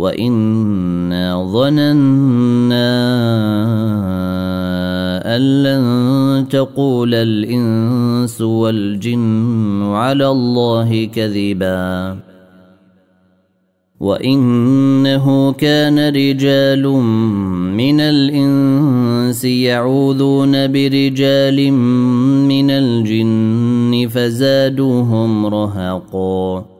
وانا ظننا أن لن تقول الإنس والجن على الله كذبا وإنه كان رجال من الإنس يعوذون برجال من الجن فزادوهم رهقا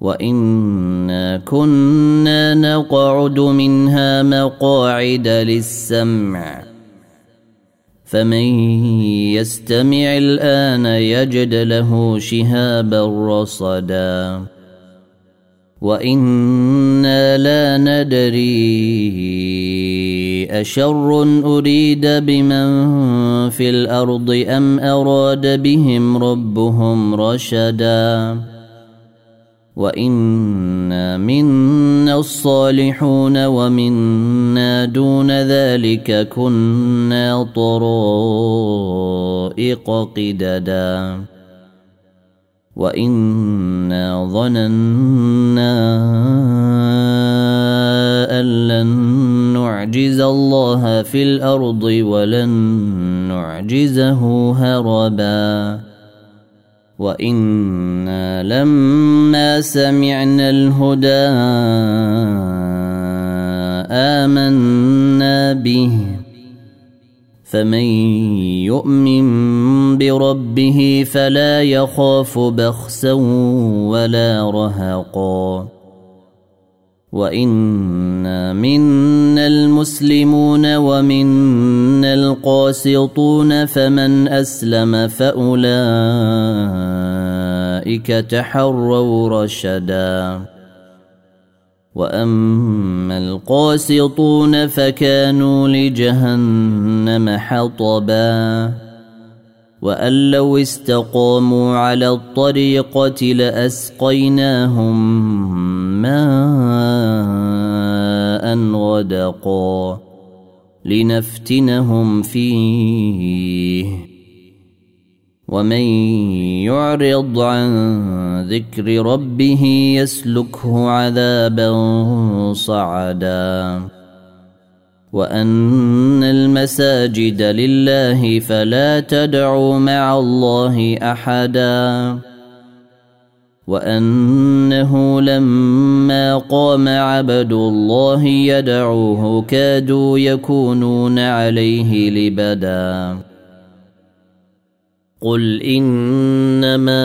وانا كنا نقعد منها مقاعد للسمع فمن يستمع الان يجد له شهابا رصدا وأنا لا ندري اشر اريد بمن في الأرض ام اراد بهم ربهم رشدا وانا منا الصالحون ومنا دون ذلك كنا طرائق قددا وانا ظننا ان لن نعجز الله في الأرض ولن نعجزه هربا وأنا لما سمعنا الهدى امنا به فمن يؤمن بربه فلا يخاف بخسا ولا رهقا وانا منا المسلمون ومنا القاسطون فمن اسلم فاولئك تحروا رشدا واما القاسطون فكانوا لجهنم حطبا وأن لو استقاموا على الطريقة لأسقيناهم ماء غدقا لنفتنهم فيه. ومن يعرض عن ذكر ربه يسلكه عذابا صعدا. وأن المساجد لله فلا تدعوا مع الله أحدا. وأنه لما قام عبد الله يدعوه كادوا يكونون عليه لبدا. قل إنما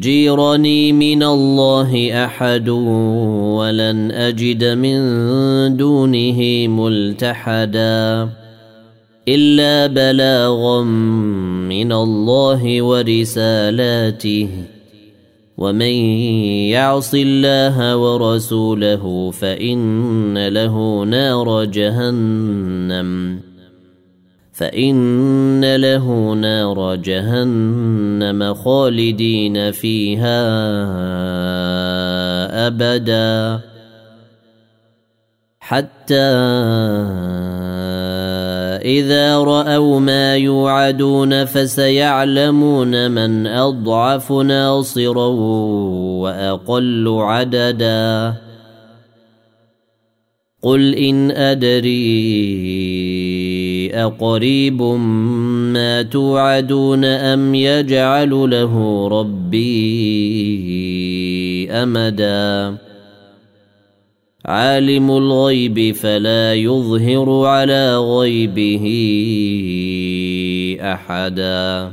يجيرني من الله احد ولن اجد من دونه ملتحدا الا بلاغا من الله ورسالاته ومن يعص الله ورسوله فإن له نار جهنم فإن له نار جهنم خالدين فيها أبدا. حتى إذا رأوا ما يوعدون فسيعلمون من أضعف ناصرا وأقل عددا. قل إن أدري أقريب ما توعدون أم يجعل له ربي أمدا؟ عالم الغيب فلا يظهر على غيبه أحدا.